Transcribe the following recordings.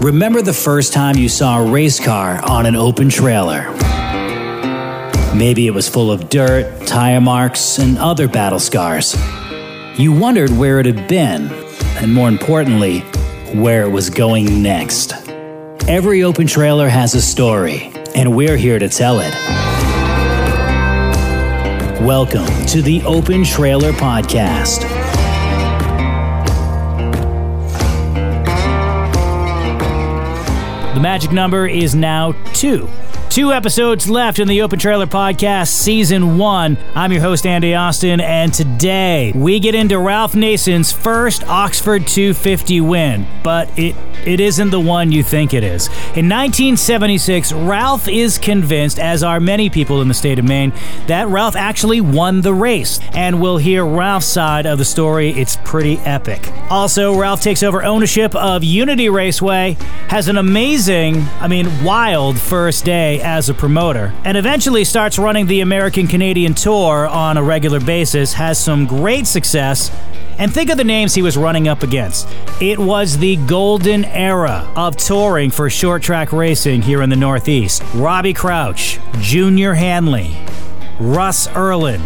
Remember the first time you saw a race car on an open trailer? Maybe it was full of dirt, tire marks, and other battle scars. You wondered where it had been, and more importantly, where it was going next. Every open trailer has a story, and we're here to tell it. Welcome to the Open Trailer Podcast. The magic number is now two. Two episodes left in the Open Trailer Podcast Season 1. I'm your host, Andy Austin, and today we get into Ralph Nason's first Oxford 250 win, but it, it isn't the one you think it is. In 1976, Ralph is convinced, as are many people in the state of Maine, that Ralph actually won the race, and we'll hear Ralph's side of the story. It's pretty epic. Also, Ralph takes over ownership of Unity Raceway, has an amazing, I mean, wild first day as a promoter, and eventually starts running the American Canadian Tour on a regular basis, has some great success. And think of the names he was running up against. It was the golden era of touring for short track racing here in the Northeast. Robbie Crouch, Junior Hanley, Russ Erlin,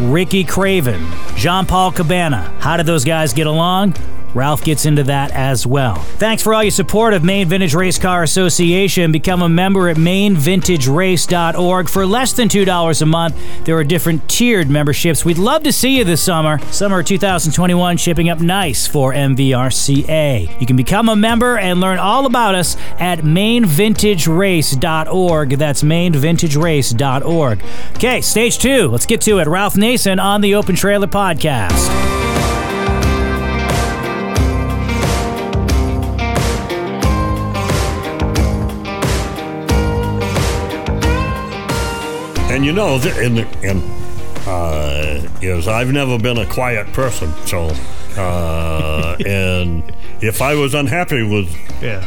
Ricky Craven, Jean Paul Cabana. How did those guys get along? Ralph gets into that as well. Thanks for all your support of Maine Vintage Race Car Association. Become a member at mainevintagerace.org for less than $2 a month. There are different tiered memberships. We'd love to see you this summer. Summer 2021 shipping up nice for MVRCA. You can become a member and learn all about us at mainevintagerace.org. That's mainevintagerace.org. Okay, stage two. Let's get to it. Ralph Nason on the Open Trailer Podcast. You know, th- and, and uh, is I've never been a quiet person. So, uh, and if I was unhappy with, Yeah.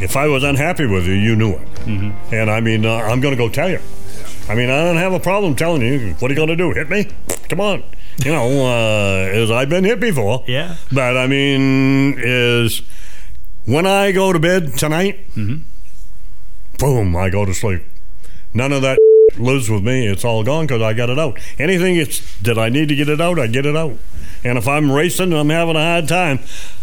if I was unhappy with you, you knew it. Mm-hmm. And I mean, uh, I'm going to go tell you. I mean, I don't have a problem telling you. What are you going to do? Hit me? Come on. You know, uh, as I've been hit before. Yeah. But I mean, is when I go to bed tonight, boom, I go to sleep. None of that lives with me. It's all gone because I got it out. Anything it's, that I need to get it out, I get it out. And if I'm racing and I'm having a hard time,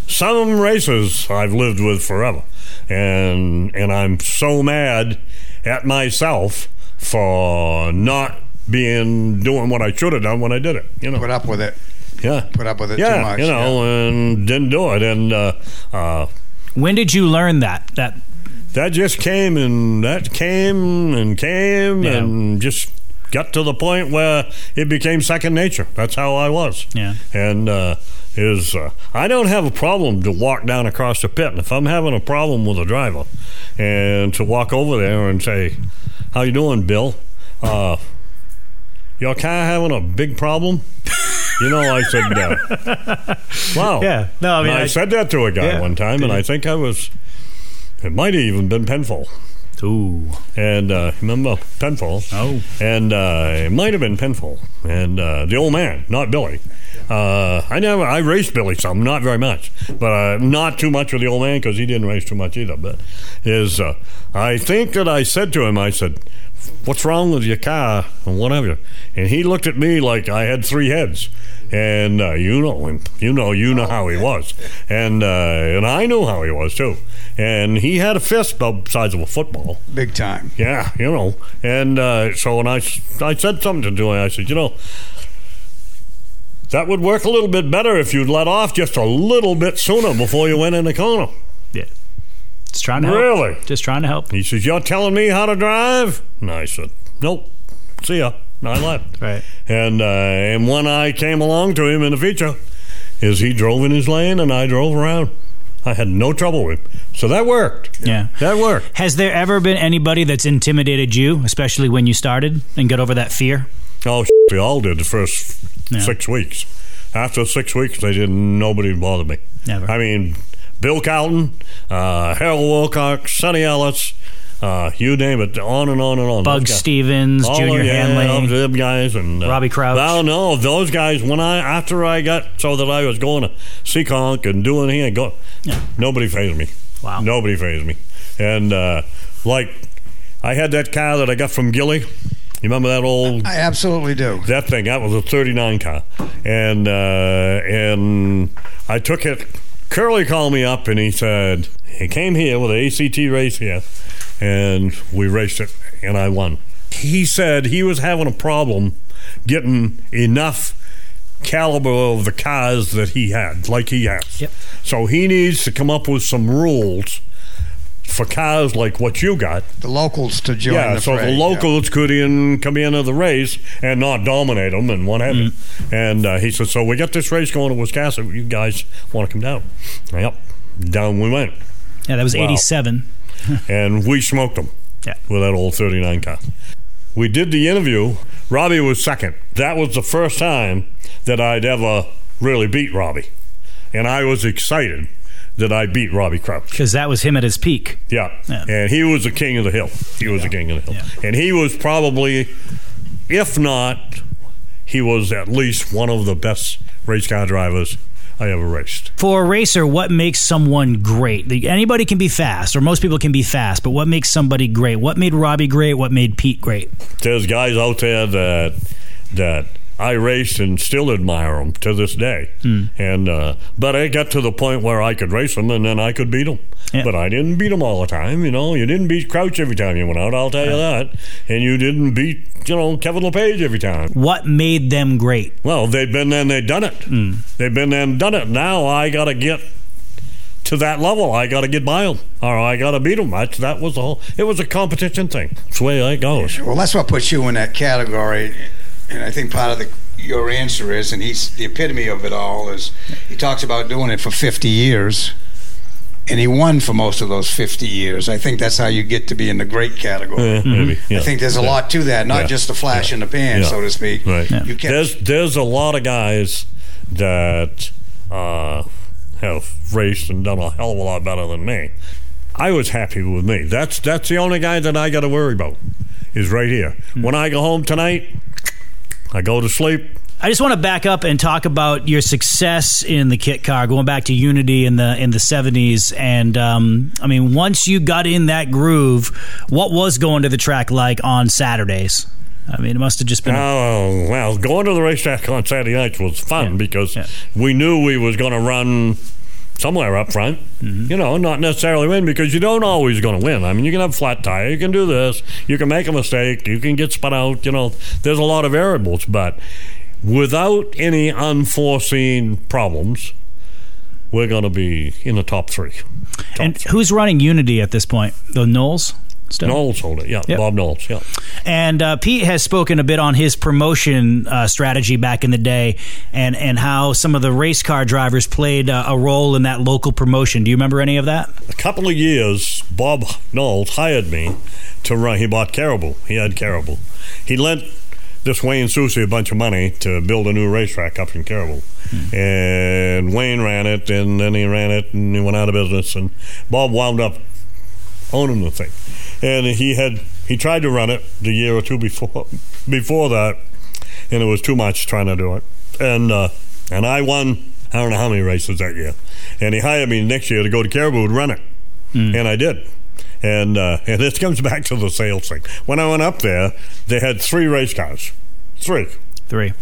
some races I've lived with forever. And and I'm so mad at myself for not being doing what I should have done when I did it. You know. put up with it. Yeah. Put up with it yeah, too much. You know, and didn't do it. And uh, uh, When did you learn that? That that just came and that came and came Yeah. and just got to the point where it became second nature. That's how I was. Yeah. And uh, is uh, I don't have a problem to walk down across the pit. And if I'm having a problem with a driver, and to walk over there and say, "How you doing, Bill? Uh, your car having a big problem?" You know, I said, uh, "Wow." Yeah. No, I mean, I, I- said that to a guy Yeah. one time, and I think I was. It might have even been Penfold. ooh. And uh, remember Penfold? Oh. And uh, it might have been Penfold. And uh, the old man, not Billy. Uh, I never, I raced Billy some, not very much, but uh, not too much with the old man because he didn't race too much either. But is, uh, I think that I said to him, I said, "What's wrong with your car and whatever?" And he looked at me like I had three heads. And uh, you know him, you know, you know how he was, and uh, and I knew how he was too. And he had a fist about the size of a football, Big time. yeah, you know. And uh, so when I, I said something to him, I said, you know, that would work a little bit better if you'd let off just a little bit sooner before you went in the corner. Yeah. Just trying to help. Really? Just trying to help. He says, you're telling me how to drive? And I said, nope. See ya. And I left. Right. And uh, and when I came along to him in the feature, is he drove in his lane and I drove around. I had no trouble with him. So that worked. Yeah. That worked. Has there ever been anybody that's intimidated you, especially when you started and got over that fear? Oh, we all did the first Yeah. six weeks. After six weeks, they didn't. Nobody bothered me. Never. I mean, Bill Calton, uh, Harold Wilcox, Sonny Ellis, uh, you name it, on and on and on. Bug guys- Stevens, all Junior of- yeah, Hanley. them guys, and uh, Robbie Crouch. Well, no, those guys. When I after I got so that I was going to Seekonk and doing here, go, Yeah. nobody phased me. Wow. nobody phased me. And uh, like, I had that car that I got from Gilly. You remember that old I absolutely do. that thing that was a 39 car and uh, and i took it Curley called me up and he said he came here with an ACT race here and we raced it and i won he said he was having a problem getting enough caliber of the cars that he had like he has Yep. so he needs to come up with some rules for cars like what you got The locals to join yeah, the so fray, the yeah. locals could in come into the race and not dominate them and what have you. Mm. And uh, he said, "So we got this race going to Wiscasset. You guys want to come down?" Yep, down we went, Yeah, that was Wow. 87. and we smoked them Yeah. with that old '39 car. We did the interview. Robbie was second. That was the first time that I'd ever really beat Robbie, and I was excited that I beat Robbie Crouch. Because that was him at his peak. Yeah. Yeah. And he was the king of the hill. He was the king of the hill. And he was probably, if not, he was at least one of the best race car drivers I ever raced. For a racer, what makes someone great? Anybody can be fast, or most people can be fast, but what makes somebody great? What made Robbie great? What made Pete great? There's guys out there that that I raced and still admire them to this day. Hmm. And uh, but I got to the point where I could race them and then I could beat them. Yeah. But I didn't beat them all the time. You know, you didn't beat Crouch every time you went out. I'll tell you that. And you didn't beat you know Kevin LePage every time. What made them great? Well, they've been there and they've done it. They've been there and done it. Now I got to get to that level. I got to get by them, or I got to beat them. That's, that was the whole. It was a competition thing. That's the way it goes. Well, that's what puts you in that category, and I think part of the your answer is, and he's the epitome of it all. Is he talks about doing it for 50 years, and he won for most of those 50 years. I think that's how you get to be in the great category. Yeah, maybe. Yeah. I think there's a lot to that, not Yeah. just a flash in the pan, Yeah. so to speak. Right. Yeah. You can't. There's there's a lot of guys that uh, have raced and done a hell of a lot better than me. I was happy with me. That's that's the only guy that I got to worry about. Is right here. When I go home tonight, I go to sleep. I just want to back up and talk about your success in the kit car, going back to Unity in the in the seventies. And um, I mean, once you got in that groove, what was going to the track like on Saturdays? I mean, it must have just been. Oh well, going to the racetrack on Saturday nights was fun Yeah. because Yeah. we knew we was going to run somewhere up front. Mm-hmm. You know, not necessarily win because you don't always going to win. I mean, you can have flat tire, you can do this, you can make a mistake, you can get spun out. You know, there's a lot of variables, but without any unforeseen problems, we're going to be in the top three. Top and who's running Unity at this point? The Knowles. Still? Knowles hold it, yeah. Yep. Bob Knowles, yeah. And uh, Pete has spoken a bit on his promotion uh, strategy back in the day, and and how some of the race car drivers played uh, a role in that local promotion. Do you remember any of that? a couple of years, Bob Knowles hired me to run. He bought Caribou. He had Caribou. He lent this Wayne Susie a bunch of money to build a new racetrack up in Caribou. And Wayne ran it, and then he ran it, and he went out of business. And Bob wound up owning the thing. And he had he tried to run it the year or two before before that, and it was too much trying to do it. And uh, and I won I don't know how many races that year. And he hired me next year to go to Caribou and run it, and I did. And uh, and this comes back to the sales thing. When I went up there, they had three race cars, three, Three.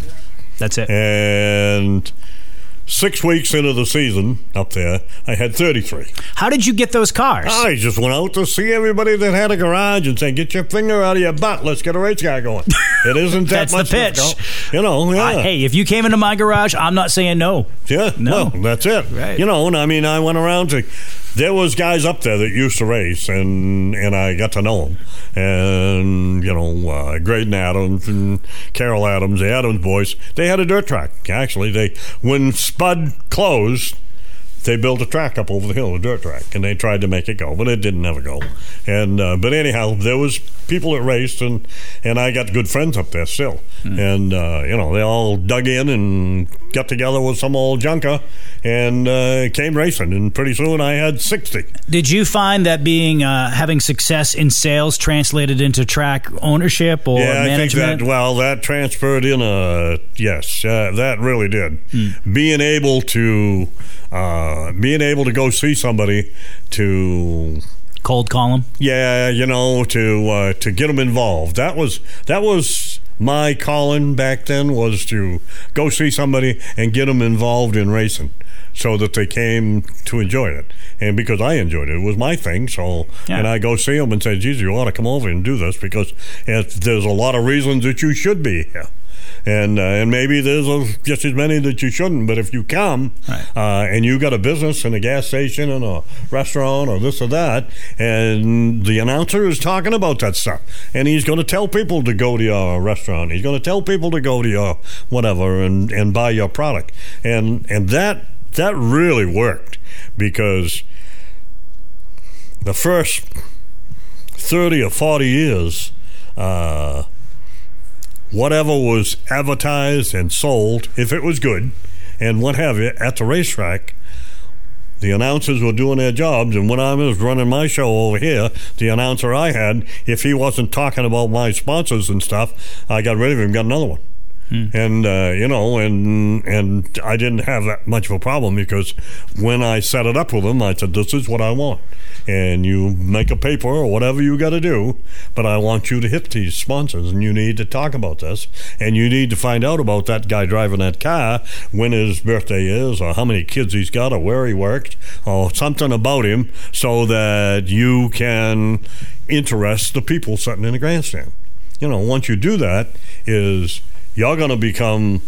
That's it. and six weeks into the season up there, I had thirty three. How did you get those cars? I just went out to see everybody that had a garage and said, "Get your finger out of your butt. Let's get a race car going." It isn't that That's the much. pitch. difficult. You know, yeah, I- hey, if you came into my garage, I'm not saying no. yeah. No. Well, that's it. Right. You know, and I mean, I went around to. There was guys up there that used to race, and and I got to know them, and you know, uh, Graydon Adams and Carol Adams, the Adams boys. They had a dirt track. Actually, they when Spud closed. They built a track up over the hill, a dirt track, and they tried to make it go, but it didn't ever go. And uh, but anyhow, there was people that raced, and and I got good friends up there still, and uh, you know they all dug in and got together with some old junker and uh, came racing, and pretty soon I had sixty. Did you find that being uh, having success in sales translated into track ownership or yeah, I think management? that well, that transferred in a yes, uh, that really did. Hmm. Being able to, uh, being able to go see somebody to Cold call them. yeah, you know, to uh, to get them involved. That was that was my calling back then was to go see somebody and get them involved in racing, so that they came to enjoy it. And because I enjoyed it, it was my thing. So, Yeah. and I go see them and say, "Geez, you ought to come over and do this because there's a lot of reasons that you should be here." And uh, and maybe there's just as many that you shouldn't, but if you come Right. uh, and you got a business and a gas station and a restaurant or this or that, and the announcer is talking about that stuff, and he's going to tell people to go to your restaurant, he's going to tell people to go to your whatever and, and buy your product, and and that that really worked because the first thirty or forty years. Uh, whatever was advertised and sold, if it was good, and what have you, at the racetrack, the announcers were doing their jobs. And when I was running my show over here, the announcer I had, if he wasn't talking about my sponsors and stuff, I got rid of him, got another one. And uh, you know, and and I didn't have that much of a problem because when I set it up with them, I said, "This is what I want," and you make a paper or whatever you got to do, but I want you to hit these sponsors, and you need to talk about this, and you need to find out about that guy driving that car, when his birthday is, or how many kids he's got, or where he works, or something about him, so that you can interest the people sitting in the grandstand. You know, once you do that, is you're going to become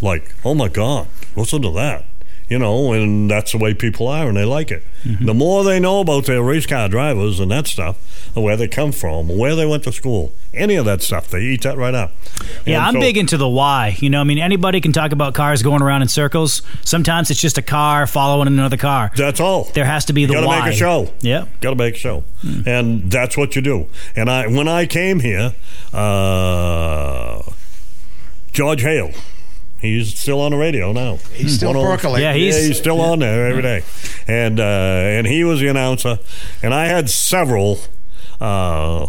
like, oh my God, listen to that. You know, and that's the way people are, and they like it. The more they know about their race car drivers and that stuff, and where they come from, where they went to school, any of that stuff, they eat that right up. Yeah, And I'm so- big into the why. You know, I mean, anybody can talk about cars going around in circles. Sometimes it's just a car following another car. That's all. There has to be the you gotta why. make a show. Yeah. Got to make a show, and that's what you do. And I, when I came here, uh, George Hale, he's still on the radio now. He's still 101 percolating. Yeah, he's- yeah, he's still on there every day, and uh, and he was the announcer, and I had several. Uh,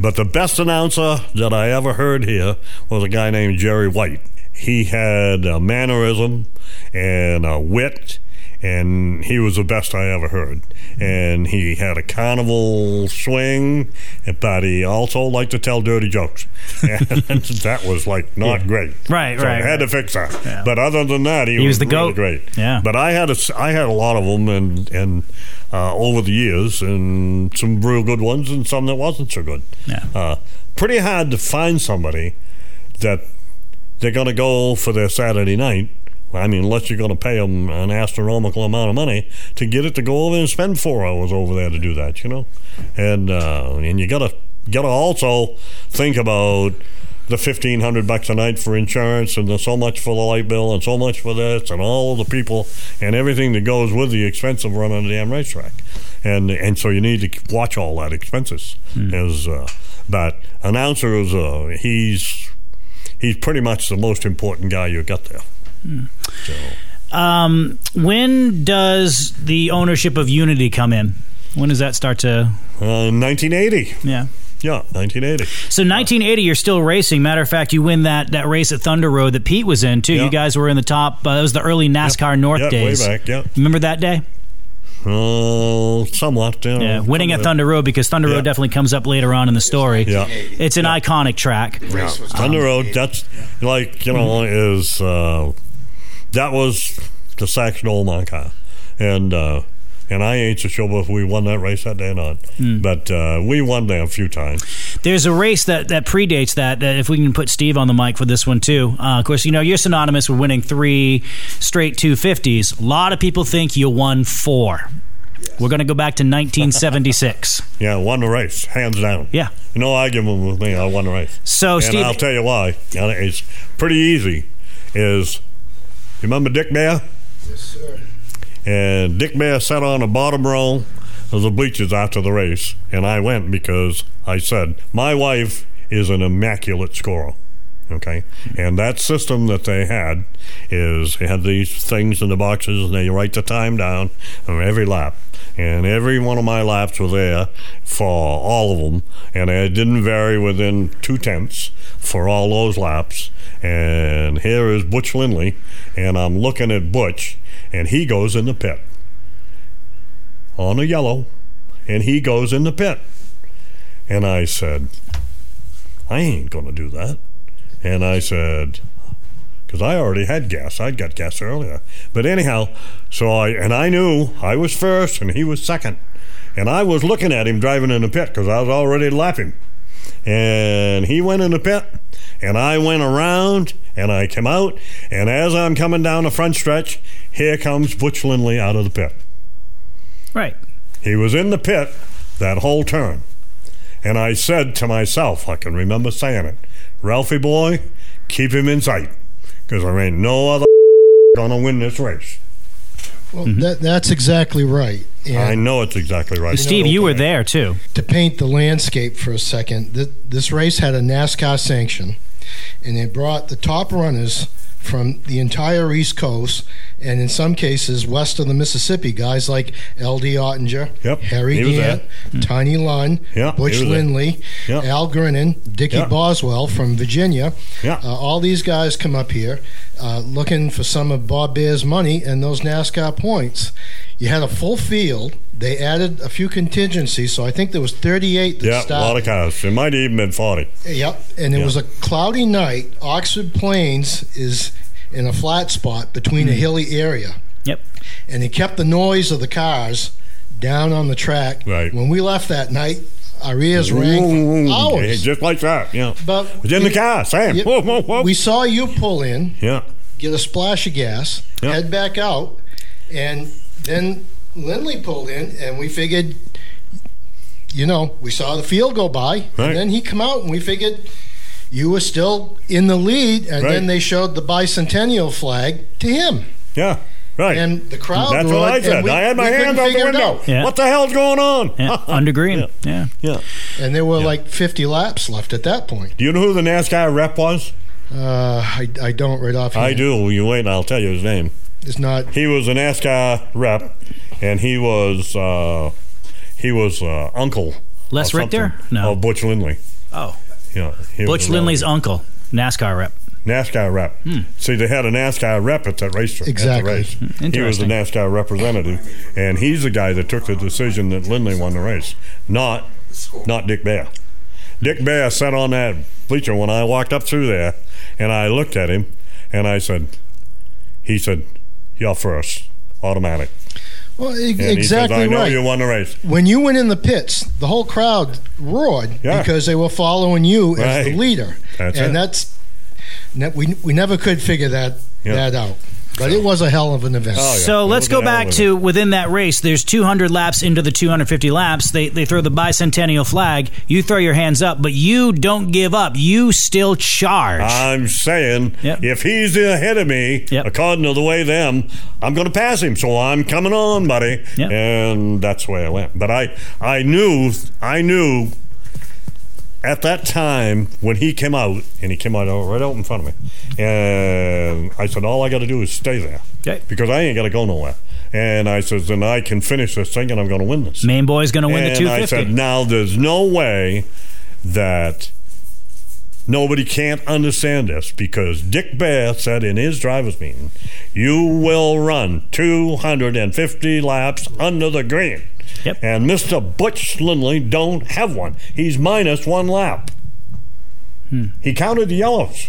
but the best announcer that I ever heard here was a guy named Jerry White. He had a mannerism and a wit, and he was the best I ever heard. And he had a carnival swing, but he also liked to tell dirty jokes. And that was like not great. Right, so right, I had right. to fix that. Yeah. But other than that, he, He was the really goat. great. Yeah. But I had a, I had a lot of them, and and uh, over the years, and some real good ones, and some that wasn't so good. Yeah. Uh, pretty hard to find somebody that they're going to go for their Saturday night. I mean, unless you're going to pay them an astronomical amount of money to get it to go over and spend four hours over there to do that, you know, and uh, and you got to got to also think about the fifteen hundred bucks a night for insurance and the so much for the light bill and so much for this and all the people and everything that goes with the expense of running a damn racetrack, and and so you need to watch all that expenses. As uh, but announcer is uh, he's he's pretty much the most important guy you got there. So. Um, when does the ownership of Unity come in? When does that start to? Uh, 1980. Yeah. Yeah, 1980. So 1980, you're still racing. Matter of fact, you win that, that race at Thunder Road that Pete was in too. Yeah. You guys were in the top. Uh, that was the early NASCAR North yeah, days. way back. Yeah, Remember that day? uh, somewhat. You know, Yeah, winning at Thunder Road because Thunder Yeah. Road definitely comes up later on in the story. Yeah. It's an iconic track. it. Race was Thunder. Road. That's like you know is uh, that was the Saxon old my car, and uh, and I ain't so sure if we won that race that day or not, Hmm. but uh, we won there a few times. There's a race that, that predates that, that. If we can put Steve on the mic for this one too. Uh, of course, you know you're synonymous with winning three straight 250s. A lot of people think you won four. We're going to go back to 1976. Yeah, won the race hands down. yeah. No argument with me. I won the race. So and Steve, I'll tell you why. It's pretty easy. Is you remember Dick Bahre? Yes, sir. And Dick Bahre sat on the bottom row of the bleachers after the race, and I went because I said my wife is an immaculate scorer. Okay, and that system that they had is they had these things in the boxes, and they write the time down on every lap, and every one of my laps were there for all of them, and it didn't vary within two tenths for all those laps. And here is Butch Lindley, and I'm looking at Butch, and he goes in the pit on a yellow, and he goes in the pit. And I said, I ain't going to do that. And I said, because I already had gas. I'd got gas earlier. But anyhow, so I, and I knew I was first and he was second. And I was looking at him driving in the pit because I was already lapping. And he went in the pit, and I went around, and I came out. And as I'm coming down the front stretch, here comes Butch Lindley out of the pit. Right. He was in the pit that whole turn. And I said to myself, I can remember saying it, Ralphie boy, keep him in sight, because there ain't no other gonna win this race. Well, that, that's exactly right. And I know it's exactly right. Steve, you were there too. to paint the landscape for a second, th- this race had a NASCAR sanction, and they brought the top runners from the entire East Coast, and in some cases west of the Mississippi, guys like L.D. Ottinger, Yep, Harry Gant, Tiny Lund, Yeah, he Butch. Lindley, Yeah. Al Grinnan, Dickie. Boswell from Virginia. Yeah. Uh, all these guys come up here uh, looking for some of Bob Bahre's money and those NASCAR points. You had a full field. They added a few contingencies, so I think there was 38 that Yeah, a lot of cars. It might have even been 40. Yep, and it Yeah. was a cloudy night. Oxford Plains is in a flat spot between a hmm. hilly area, Yep. and they kept the noise of the cars down on the track. Right. When we left that night, our ears rang for Yeah, hours. Just like that, yeah. But It was in the car, Sam. Yeah, Whoa, whoa, whoa. we saw you pull in, yeah, get a splash of gas, Yeah. head back out, and then Lindley pulled in, and we figured, you know, we saw the field go by, Right. and then he come out, and we figured you were still in the lead, and Right. then they showed the bicentennial flag to him, yeah, right. and the crowd. That's what I and said. we- I had my we couldn't hands out the window. out. Yeah. What the hell's going on? Yeah. Under green. Yeah. yeah. and there were like 50 laps left at that point. Do you know who the NASCAR rep was? Uh, I, I don't right off. I do. You wait, and I'll tell you his name. It's not. He was a NASCAR rep, and he was uh, he was uh, uncle. Les of Richter? something- No. of Butch Lindley. Oh. Yeah, Butch Lindley's relative. uncle, NASCAR rep. NASCAR rep. See, they had a NASCAR rep at that racetrack. Exactly. At the race. He was the NASCAR representative, and he's the guy that took the decision that Lindley won the race, not not Dick Bahre. Dick Bahre sat on that bleacher when I walked up through there, and I looked at him, and I said, he said, "You're first, automatic." Well, e- exactly says, "I know right. you won the race." when you went in the pits, the whole crowd roared Yeah. because they were following you as the leader, That's and it. that's we we never could figure that Yeah. that out. But it was a hell of an event. Oh, yeah. So It let's go back to within that race. There's 200 laps into the 250 laps. They they throw the bicentennial flag. You throw your hands up, but you don't give up. You still charge. I'm saying Yep. if he's ahead of me, Yep. according to the way them, I'm going to pass him. So I'm coming on, buddy. Yep. And that's the way I went. But I, I knew, I knew at that time when he came out, and he came out right out in front of me, and I said, all I got to do is stay there Okay. because I ain't got to go nowhere. And I says, then I can finish this thing, and I'm going to win this. Main boy's going to win and the I said, now there's no way that nobody can't understand this because Dick Bahre said in his drivers' meeting, you will run 250 laps under the green. Yep. And Mr. Butch Lindley don't have one. He's minus one lap. He counted the yellows.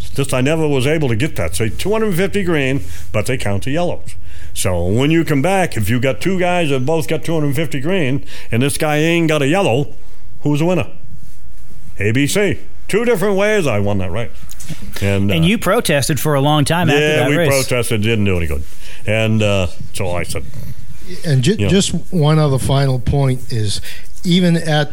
Just I never was able to get that. Say 250 green, but they count the yellows. So when you come back, if you got two guys that both got 250 green, and this guy ain't got a yellow, who's the winner? ABC. Two different ways I won that race. And, and uh, you protested for a long time after that. yeah, that we race. protested, didn't do any good. And uh, so I said, And ju- Yeah. just one other final point is, even at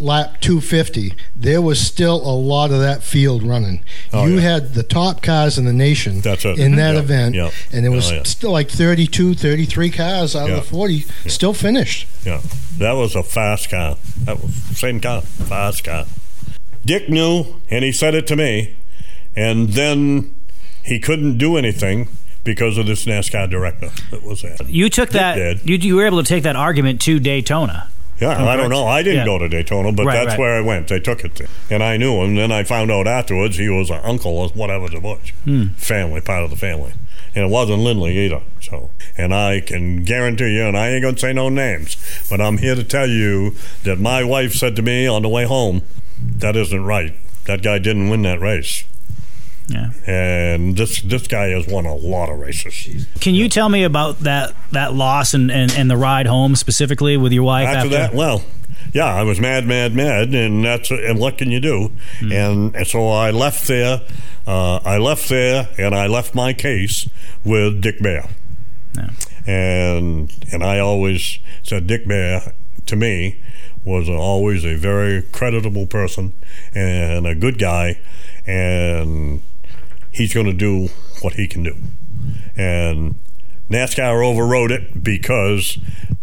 lap 250, there was still a lot of that field running. Oh, you yeah. had the top cars in the nation it. in that Yeah, event, yeah. and there was Oh, still like 32, 33 cars out of the 40 still finished. Yeah, that was a fast car. That was same car, fast car. Dick knew, and he said it to me, and then he couldn't do anything because of this NASCAR director. That was that. You took that. You, you were able to take that argument to Daytona. Yeah, I don't know. I didn't Yeah. go to Daytona, but Right, that's right. where I went. They took it, there. and I knew him. Then I found out afterwards he was an uncle or whatever the Bush Hmm. family, part of the family, and it wasn't Lindley either. So, and I can guarantee you, and I ain't gonna say no names, but I'm here to tell you that my wife said to me on the way home, "That isn't right. That guy didn't win that race." Yeah. And this this guy has won a lot of races. Can you tell me about that that loss and, and, and the ride home specifically with your wife? after, that, well, yeah, I was mad, mad, mad, and that's and what can you do? And, and so I left there. Uh, I left there, and I left my case with Dick Bahre. Yeah. And and I always said Dick Bahre to me was always a very creditable person and a good guy, and he's going to do what he can do. And NASCAR overrode it because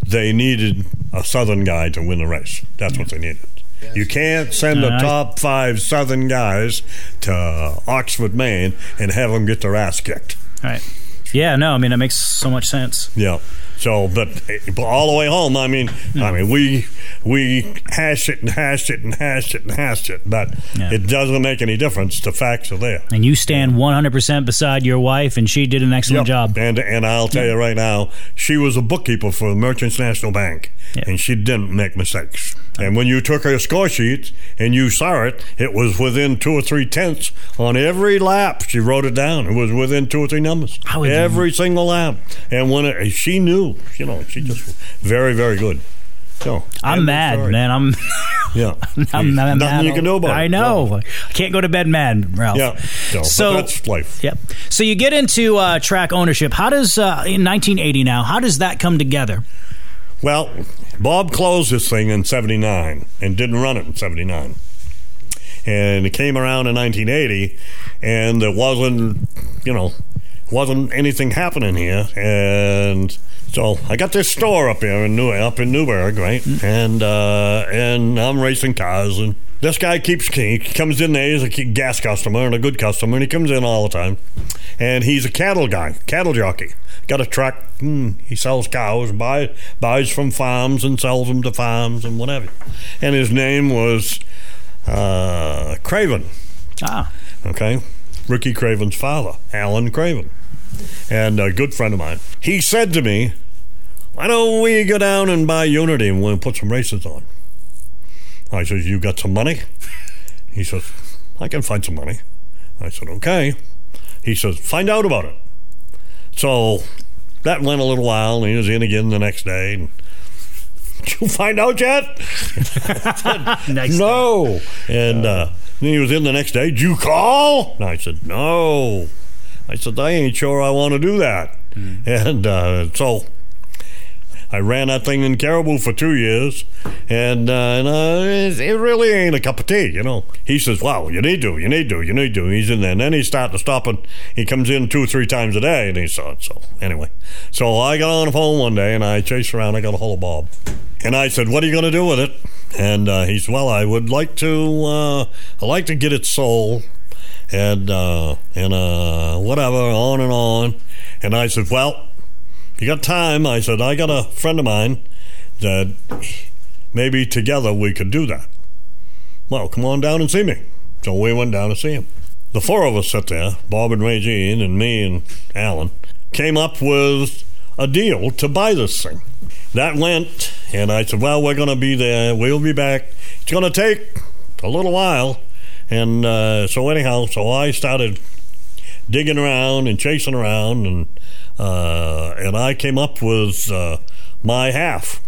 they needed a Southern guy to win the race. That's what they needed. You can't send the top five Southern guys to Oxford, Maine, and have them get their ass kicked. Right. Yeah. No. I mean, it makes so much sense. Yeah. So, but, but all the way home, I mean, I mean, we we hashed it and hashed it and hashed it and hashed it, but Yeah. it doesn't make any difference. The facts are there. And you stand 100% beside your wife, and she did an excellent job. And and I'll tell you right now, she was a bookkeeper for Merchants National Bank, and she didn't make mistakes. And when you took her score sheet and you saw it, it was within two or three tenths on every lap. She wrote it down. It was within two or three numbers. Every single lap. And when it, she knew, you know, she just very very good. So I'm mad, man. I'm, Yeah, I'm, I'm nothing mad. you can do about it. I know. I can't go to bed mad, Ralph. Yeah, so, that's life. Yep. So you get into uh, track ownership. How does uh, in 1980 now? How does that come together? Well, Bob closed this thing in 79 and didn't run it in 79. And it came around in 1980 and there wasn't, you know, wasn't anything happening here and so I got this store up here in New up in Newburgh, right? And uh, and I'm racing cars and this guy keeps he comes in there. He's a gas customer and a good customer, and he comes in all the time. And he's a cattle guy, cattle jockey. Got a truck. Hmm, he sells cows, buy, buys from farms and sells them to farms and whatever. And his name was uh, Craven. Ah, Okay, Ricky Craven's father, Alan Craven, and a good friend of mine. He said to me, "Why don't we go down and buy Unity and we'll put some races on?" I says, "You got some money?" He says, "I can find some money." I said, "Okay." He says, "Find out about it." So that went a little while, and he was in again the next day. And, Did you find out yet? nice. No. And uh, then he was in the next day. Did you call? And I said, no. I said, I ain't sure I want to do that. And uh, so I ran that thing in Caribou for two years, and, uh, and uh, it, it really ain't a cup of tea, you know. He says, "Wow, you need to, you need to, you need to." He's in there, and then he starts to stop, and he comes in two or three times a day, and he saw it. So anyway, so I got on the phone one day, and I chased around. I got a hold of Bob, and I said, "What are you going to do with it?" And uh, he said, "Well, I would like to, uh, I like to get it sold." And uh, and uh, whatever, on and on. And I said, "Well, you got time?" I said, "I got a friend of mine that maybe together we could do that." Well, come on down and see me. So we went down to see him. The four of us sat there, Bob and Regine and me and Alan, came up with a deal to buy this thing. That went, and I said, Well, we're going to be there. We'll be back. It's going to take a little while. And uh, so, anyhow, so I started digging around and chasing around, and uh, and I came up with uh, my half.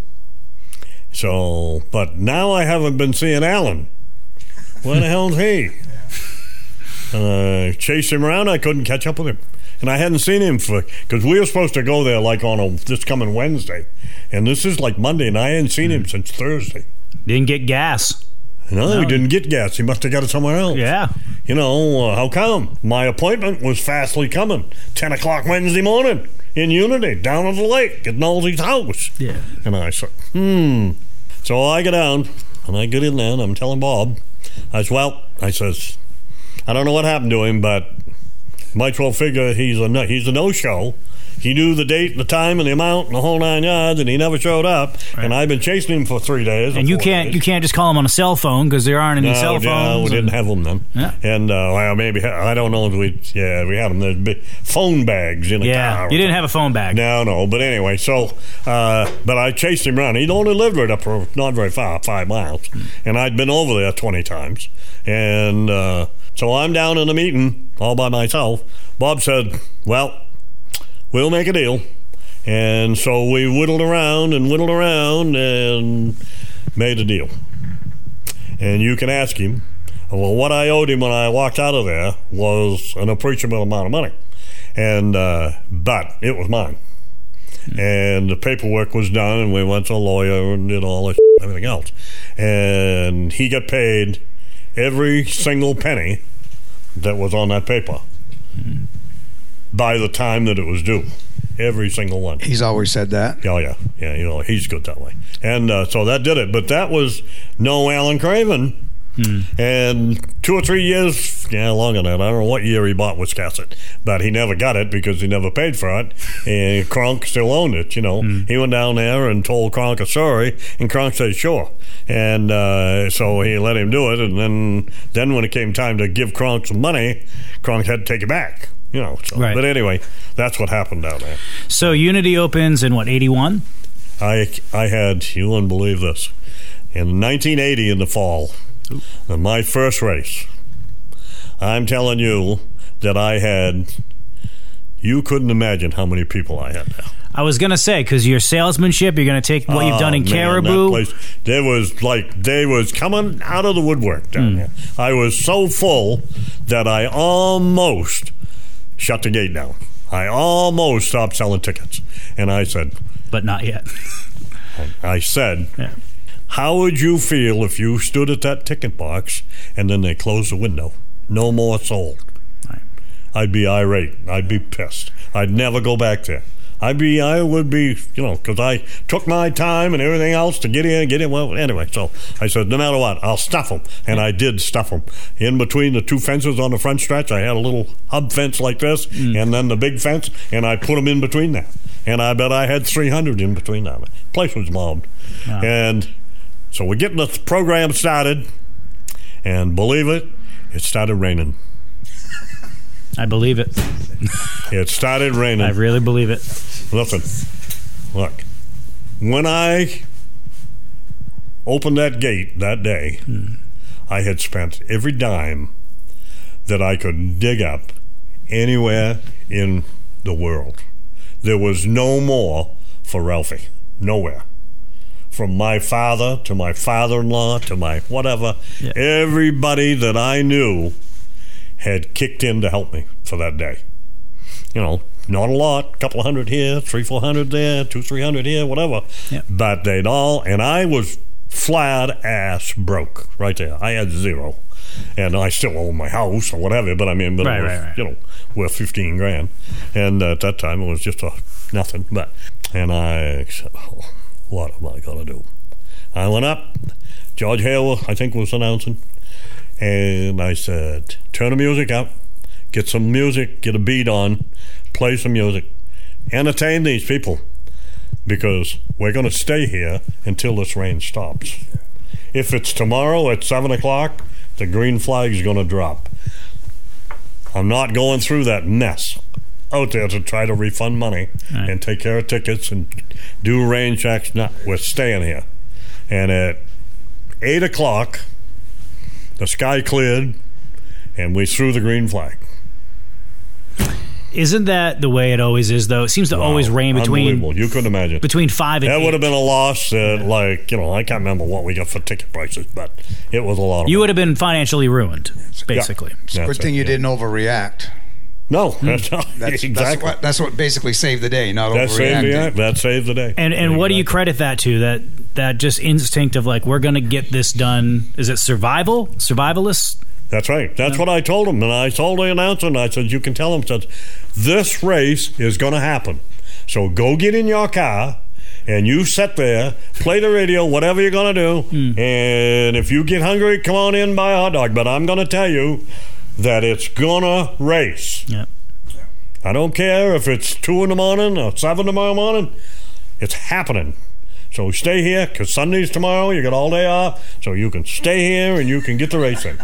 So, but now I haven't been seeing Alan. Where the hell's he? Uh, chased him around. I couldn't catch up with him, and I hadn't seen him for because we were supposed to go there like on a this coming Wednesday, and this is like Monday, and I hadn't seen him since Thursday. Didn't get gas. No, he didn't get gas. He must have got it somewhere else. Yeah. You know, uh, how come? My appointment was fastly coming. 10 o'clock Wednesday morning in Unity, down at the lake at Nolsey's house. Yeah. And I said, hmm. So I go down and I get in there and I'm telling Bob, I says, well, I says, I don't know what happened to him, but might well figure he's a no, he's a no show. He knew the date, and the time, and the amount, and the whole nine yards, and he never showed up. And I've been chasing him for three days. And you can't days. you can't just call him on a cell phone because there aren't any No, cell phones. yeah, we and- didn't have them then. Yeah. And uh, well, maybe I don't know if we. Yeah, we had them. There's big phone bags in a yeah, car. you didn't have a phone bag. No, no. But anyway, so uh, but I chased him around. He'd only lived right up for not very far, five miles, and I'd been over there twenty times. And uh, so I'm down in a meeting all by myself. Bob said, "Well, we'll make a deal." And so we whittled around and whittled around and made a deal. And you can ask him. Well, what I owed him when I walked out of there was an appreciable amount of money, and uh, but it was mine. And the paperwork was done, and we went to a lawyer and did all this everything else. And he got paid every single penny that was on that paper by the time that it was due. Every single one. He's always said that. Oh yeah, yeah. You know he's good that way, and uh, so that did it. But that was no Alan Craven, and two or three years, yeah, longer than that. I don't know what year he bought Wiscasset, but he never got it because he never paid for it, and Kronk still owned it. You know, he went down there and told Kronk a story, and Kronk said sure, and uh, so he let him do it, and then then when it came time to give Kronk some money, Kronk had to take it back. You know, so, Right. but anyway, that's what happened down there. So Unity opens in what eighty one? I I had you wouldn't believe this in 1980 in the fall, in my first race. I'm telling you that I had. You couldn't imagine how many people I had there. I was gonna say because your salesmanship, you're gonna take what you've done Oh, in man, that Caribou. place- there was like they was coming out of the woodwork down hmm. there. I was so full that I almost shut the gate down. I almost stopped selling tickets, and I said, but not yet. I said, Yeah. How would you feel if you stood at that ticket box and then they closed the window? No more sold. Right. I'd be irate. I'd be pissed. I'd never go back there. I'd be, I would be, you know, because I took my time and everything else to get in, get in. Well, anyway, so I said, no matter what, I'll stuff them. And I did stuff them. In between the two fences on the front stretch, I had a little hub fence like this, mm. and then the big fence, and I put them in between that. And I bet I had 300 in between that. Place was mobbed. And so we're getting the program started, and believe it, it started raining. I believe it. It started raining. I really believe it. Listen, look, when I opened that gate that day, hmm. I had spent every dime that I could dig up anywhere in the world. There was no more for Ralphie. Nowhere. From my father to my father in law to my whatever, Yeah. everybody that I knew had kicked in to help me for that day you know, not a lot, couple hundred here, three, four hundred there, two, three hundred here, whatever. Yep. But they'd all, and I was flat ass broke right there. I had zero, and I still own my house or whatever. But I mean, but Right, it was, right, right. you know, worth fifteen grand, and at that time it was just a nothing. But and I said, oh, what am I gonna do? I went up. George Hale, I think, was announcing, and I said, turn the music up get some music, get a beat on, play some music, entertain these people because we're going to stay here until this rain stops. If it's tomorrow at 7 o'clock, the green flag is going to drop. I'm not going through that mess out there to try to refund money Right. and take care of tickets and do rain checks. No, we're staying here. And at 8 o'clock, the sky cleared and we threw the green flag. Isn't that the way it always is? Though it seems to always rain between Unbelievable. You couldn't imagine. between five and that eight. would have been a loss. At like you know, I can't remember what we got for ticket prices, but it was a lot. Of you money. would have been financially ruined, basically. It's a That's good thing it, you yeah. didn't overreact. No, hmm. that's not That's, exactly. that's what that's what basically saved the day, not that saved the overreacting. that saved the day. And and what do you credit that to? That that just instinct of like we're going to get this done. Is it survival? Survivalist? That's right. That's what I told him, and I told the announcer, and I said, "You can tell him said this race is going to happen. So go get in your car." And you sit there, play the radio, whatever you're going to do. Hmm. And if you get hungry, come on in, buy a hot dog. But I'm going to tell you that it's going to race. Yeah. I don't care if it's two in the morning or seven tomorrow morning. It's happening. So stay here because Sunday's tomorrow. You got all day off, so you can stay here and you can get the racing.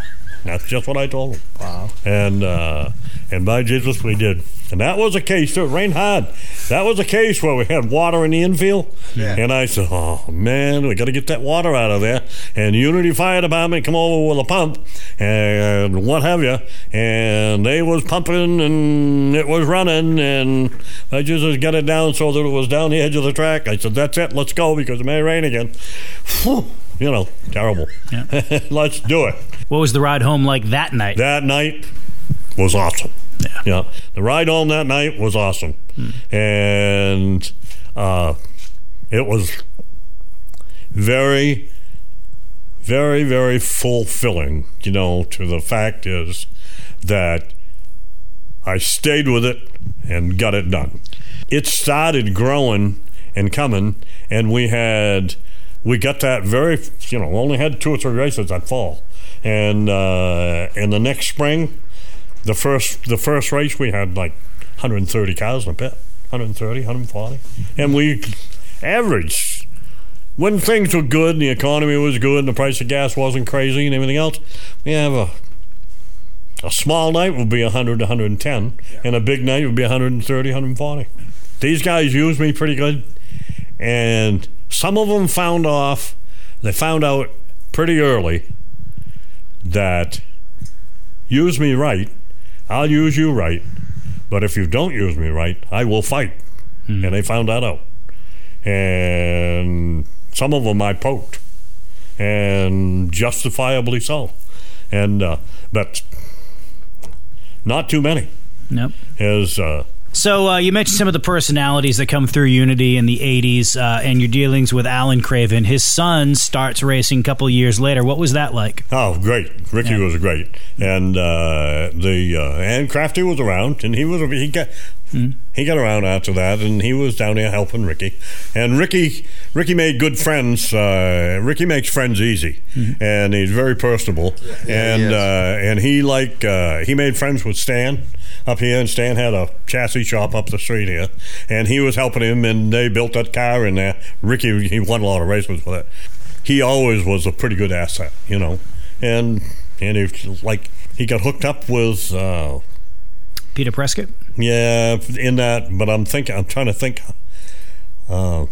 That's just what I told him. Wow. And uh, and by Jesus, we did. And that was a case. It rained hard. That was a case where we had water in the infield. Yeah. And I said, "Oh man, we got to get that water out of there." And Unity Fire Department come over with a pump and what have you, and they was pumping and it was running, and I just got it down so that it was down the edge of the track. I said, "That's it. Let's go because it may rain again." Whew. You know, terrible. Yeah. Let's do it. What was the ride home like that night? That night was awesome. Yeah. Yeah. The ride home that night was awesome. And uh, it was very, very, very fulfilling, you know, to the fact is that I stayed with it and got it done. It started growing and coming, and we had we got that very you know only had two or three races that fall, and uh, and the next spring, the first the first race we had like 130 cars in the pit, 130, 140, and we averaged when things were good and the economy was good and the price of gas wasn't crazy and everything else. We have a a small night would be 100 to 110, and a big night would be 130, 140. These guys use me pretty good, and some of them found off, they found out pretty early that use me right, I'll use you right, but if you don't use me right, I will fight. And they found that out. And some of them I poked, and justifiably so. And, uh, but not too many. Nope. Is uh, So uh, you mentioned some of the personalities that come through Unity in the '80s, uh, and your dealings with Alan Craven. His son starts racing a couple years later. What was that like? oh great, Ricky Yeah. was great, and uh, the uh, and Crafty was around, and he was he got he got around after that, and he was down there helping Ricky, and Ricky Ricky made good friends. Uh, Ricky makes friends easy, and he's very personable, Yeah, and he uh, and he like uh, he made friends with Stan up here, and Stan had a chassis shop up the street here, and he was helping him, and they built that car in there. Ricky he won a lot of races with it. He always was a pretty good asset, you know, and and he like he got hooked up with. Uh, Peter Prescott. yeah, in that, but I'm thinking, I'm trying to think. Uh,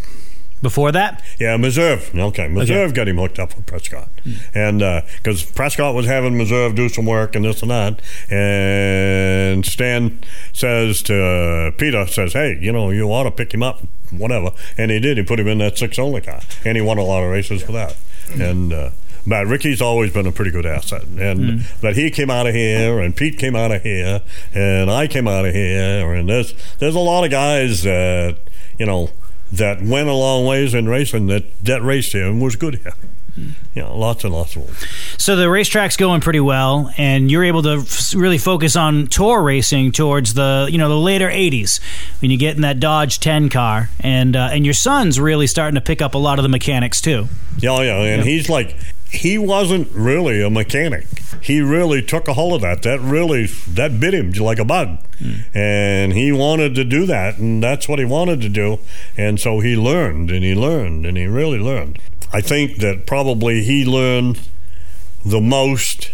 Before that, yeah, Meserve. Okay, Meserve got him hooked up with Prescott, hmm. and uh, because Prescott was having Meserve do some work and this and that, and Stan says to uh, Peter, says, "Hey, you know, you ought to pick him up, whatever," and he did. He put him in that six only car, and he won a lot of races for that, and. Uh, but Ricky's always been a pretty good asset, and hmm. but he came out of here, and Pete came out of here, and I came out of here, and there's there's a lot of guys that you know that went a long ways in racing that that raced here and was good here. You know, lots and lots of them. so the racetrack's going pretty well, and you're able to f- really focus on tour racing towards the you know the later '80s when you get in that Dodge 10 car, and uh, and your son's really starting to pick up a lot of the mechanics too. Yeah, oh, yeah, and he's like he wasn't really a mechanic. He really took a hold of that. That really that bit him like a bug, hmm. and he wanted to do that, and that's what he wanted to do, and so he learned and he learned and he really learned. I think that probably he learned the most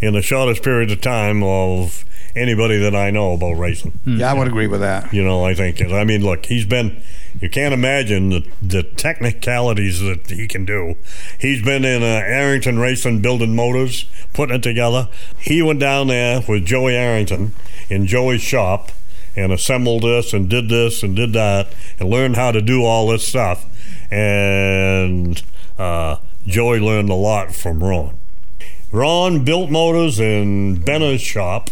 in the shortest period of time of anybody that I know about racing. Hmm. Yeah, I would agree with that. You know, I think. I mean, look, he's been. You can't imagine the, the technicalities that he can do. He's been in uh, Arrington Racing building motors, putting it together. He went down there with Joey Arrington in Joey's shop and assembled this and did this and did that and learned how to do all this stuff. And uh, Joey learned a lot from Ron. Ron built motors in Benner's shop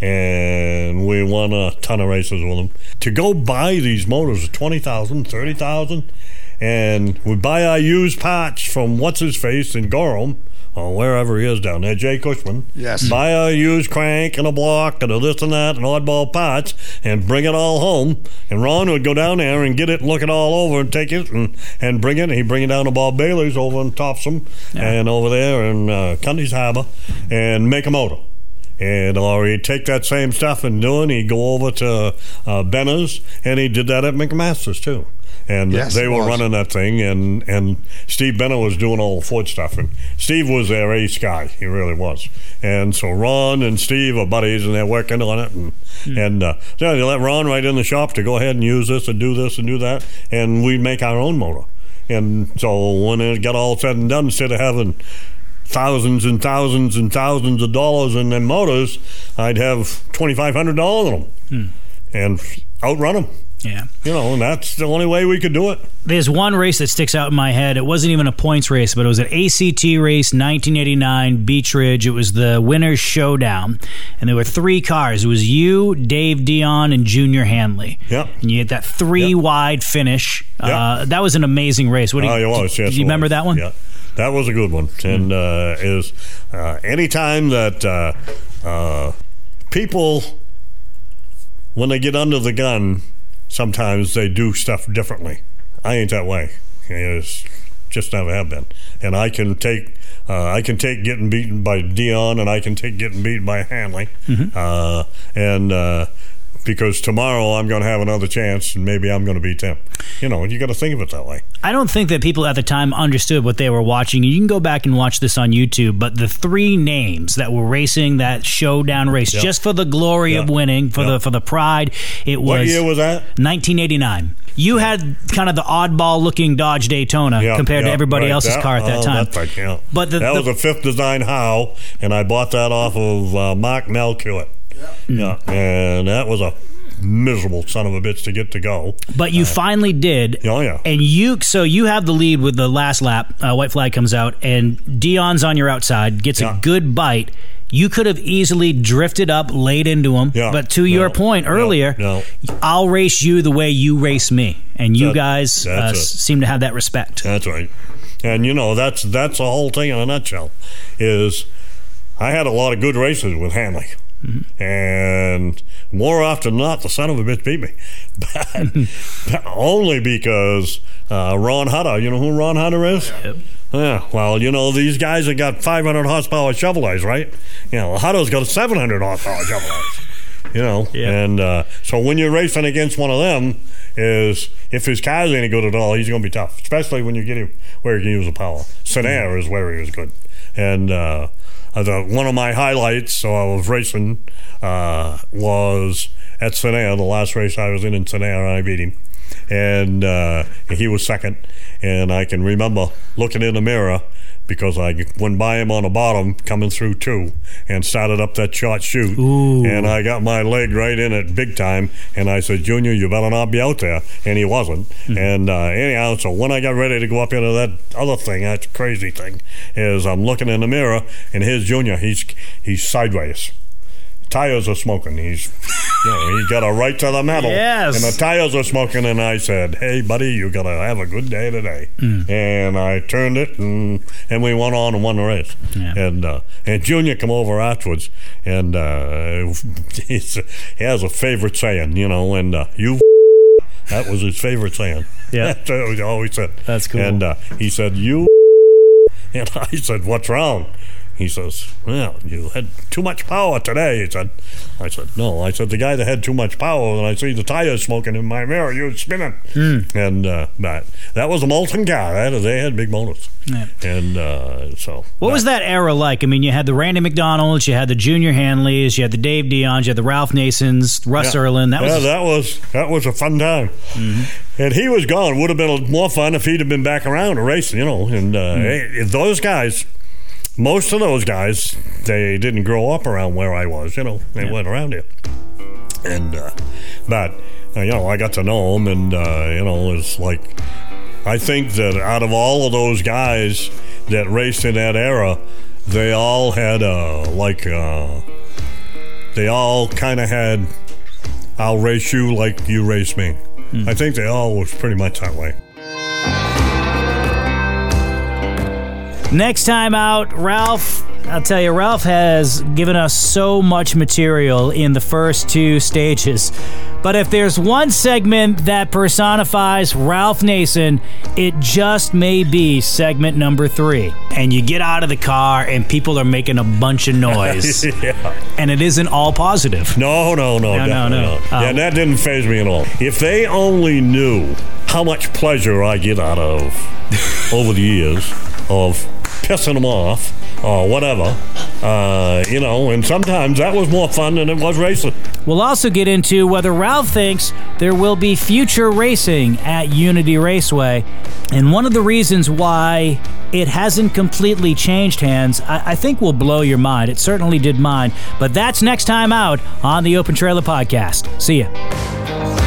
and we won a ton of races with them. To go buy these motors, 20000 30000 and we buy our used parts from what's his face in Gorham or wherever he is down there, Jay Cushman. Yes. Buy a used crank and a block and a this and that and oddball parts and bring it all home. And Ron would go down there and get it, and look it all over, and take it and, and bring it. He'd bring it down to Bob Bailey's over in Topsham and over there in uh, Cundy's Harbor and make a motor. And or he'd take that same stuff and do it. He'd go over to uh, Benner's and he did that at McMaster's too. And Yes, they were was. running that thing, and and Steve Benner was doing all the Ford stuff, and Steve was their ace guy. He really was. And so Ron and Steve are buddies, and they're working on it, and and uh, yeah, they let Ron right in the shop to go ahead and use this and do this and do that, and we make our own motor. And so when it got all said and done, instead of having thousands and thousands and thousands of dollars in them motors, I'd have twenty five hundred dollars in them, and outrun them. Yeah. You know, and that's the only way we could do it. There's one race that sticks out in my head. It wasn't even a points race, but it was an ACT race, 1989, Beach Ridge. It was the Winners Showdown, and there were three cars. It was you, Dave Dion, and Junior Hanley. Yep. And you had that three Yep. wide finish. Yep. Uh, that was an amazing race. What do you, Oh, it was. Yes, do you remember was. that one? Yeah, that was a good one. And uh, is uh, anytime that uh, uh, people, when they get under the gun, sometimes they do stuff differently. I ain't that way. It's just never have been. And I can take. Uh, I can take getting beaten by Dion, and I can take getting beaten by Hanley, uh, and uh, because tomorrow I'm going to have another chance, and maybe I'm going to beat them. You know, you got to think of it that way. I don't think that people at the time understood what they were watching. You can go back and watch this on YouTube, but the three names that were racing that showdown race Yeah. just for the glory of winning, for Yeah. the for the pride, it was What year was that? 1989. You had kind of the oddball looking Dodge Daytona compared to everybody right. else's car at that oh, time. That thing. But the- that the- was a fifth design Howe, and I bought that off of uh, Mark Melchior. Yeah. and that was a miserable son of a bitch to get to go. But you finally did. Oh, yeah. And you, so you have the lead with the last lap. Uh, white flag comes out, and Dion's on your outside, gets Yeah. a good bite. You could have easily drifted up, laid into him. Yeah. But to your point earlier, No. I'll race you the way you race me, and you That- guys uh, seem to have that respect. That's right. And you know that's that's the whole thing in a nutshell. Is I had a lot of good races with Hanley, and more often than not, the son of a bitch beat me, but only because uh, Ron Hutter. You know who Ron Hutter is? Yep. Yeah, well, you know, these guys have got 500 horsepower Chevrolets, right? You know, Hutter's got 700 horsepower Chevrolets. You know, Yeah. and uh, so when you're racing against one of them, is if his car's any good at all, he's going to be tough, especially when you get him where he can use the power. Sanair is where he was good, and uh, the, one of my highlights, was racing, uh, was at Sanair, the last race I was in in Sanair, and I beat him and uh, he was second. And I can remember looking in the mirror because I went by him on the bottom coming through two and started up that short chute. Ooh. And I got my leg right in it big time. And I said, Junior, you better not be out there. And he wasn't. And uh, anyhow, so when I got ready to go up into that other thing, that crazy thing, is I'm looking in the mirror and here's Junior. He's he's sideways. Tires are smoking. He's, you know, he got a right to the metal. Yes. And the tires were smoking, and I said, "Hey, buddy, you gotta have a good day today." Mm. And I turned it, and and we went on and won the race. Yeah. And uh, and Junior come over afterwards, and uh, he's, he has a favorite saying, you know, and uh, you. That was his favorite saying. Yeah. That's what he always said. That's cool. And uh, he said, "You." And I said, "What's wrong?" He says, "Well, you had too much power today." He said. I said, "No." I said, "The guy that had too much power, and I see the tires smoking in my mirror, you was spinning." Hmm. And uh, but that was a Molten car. That, they had big motors, Yeah. and uh, so. What was that era like? I mean, you had the Randy McDonald's, you had the Junior Hanleys, you had the Dave Dion's, you had the Ralph Nasons, Russ Yeah. Erlin. That yeah, was Mm-hmm. that was that was a fun time. And he was gone. Would have been more fun if he'd have been back around racing, you know. And uh, Mm-hmm. hey, if those guys, most of those guys, they didn't grow up around where I was, you know. They went around here. And uh, but uh, you know, I got to know them, and uh, you know, it's like I think that out of all of those guys that raced in that era, they all had uh, like. Uh, they all kind of had, I'll race you like you race me. I think they all was pretty much that way. Next time out, Ralph. I'll tell you, Ralph has given us so much material in the first two stages. But if there's one segment that personifies Ralph Nason, it just may be segment number three. And you get out of the car and people are making a bunch of noise. yeah. and it isn't all positive. No, no, no, No, no, definitely no. not. yeah, Um, that didn't phase me at all. If they only knew how much pleasure I get out of over the years of pissing them off or whatever, uh, you know, and sometimes that was more fun than it was racing. We'll also get into whether Ralph thinks there will be future racing at Unity Raceway. And one of the reasons why it hasn't completely changed hands, I, I think will blow your mind. It certainly did mine. But that's next time out on the Open Trailer Podcast. See ya.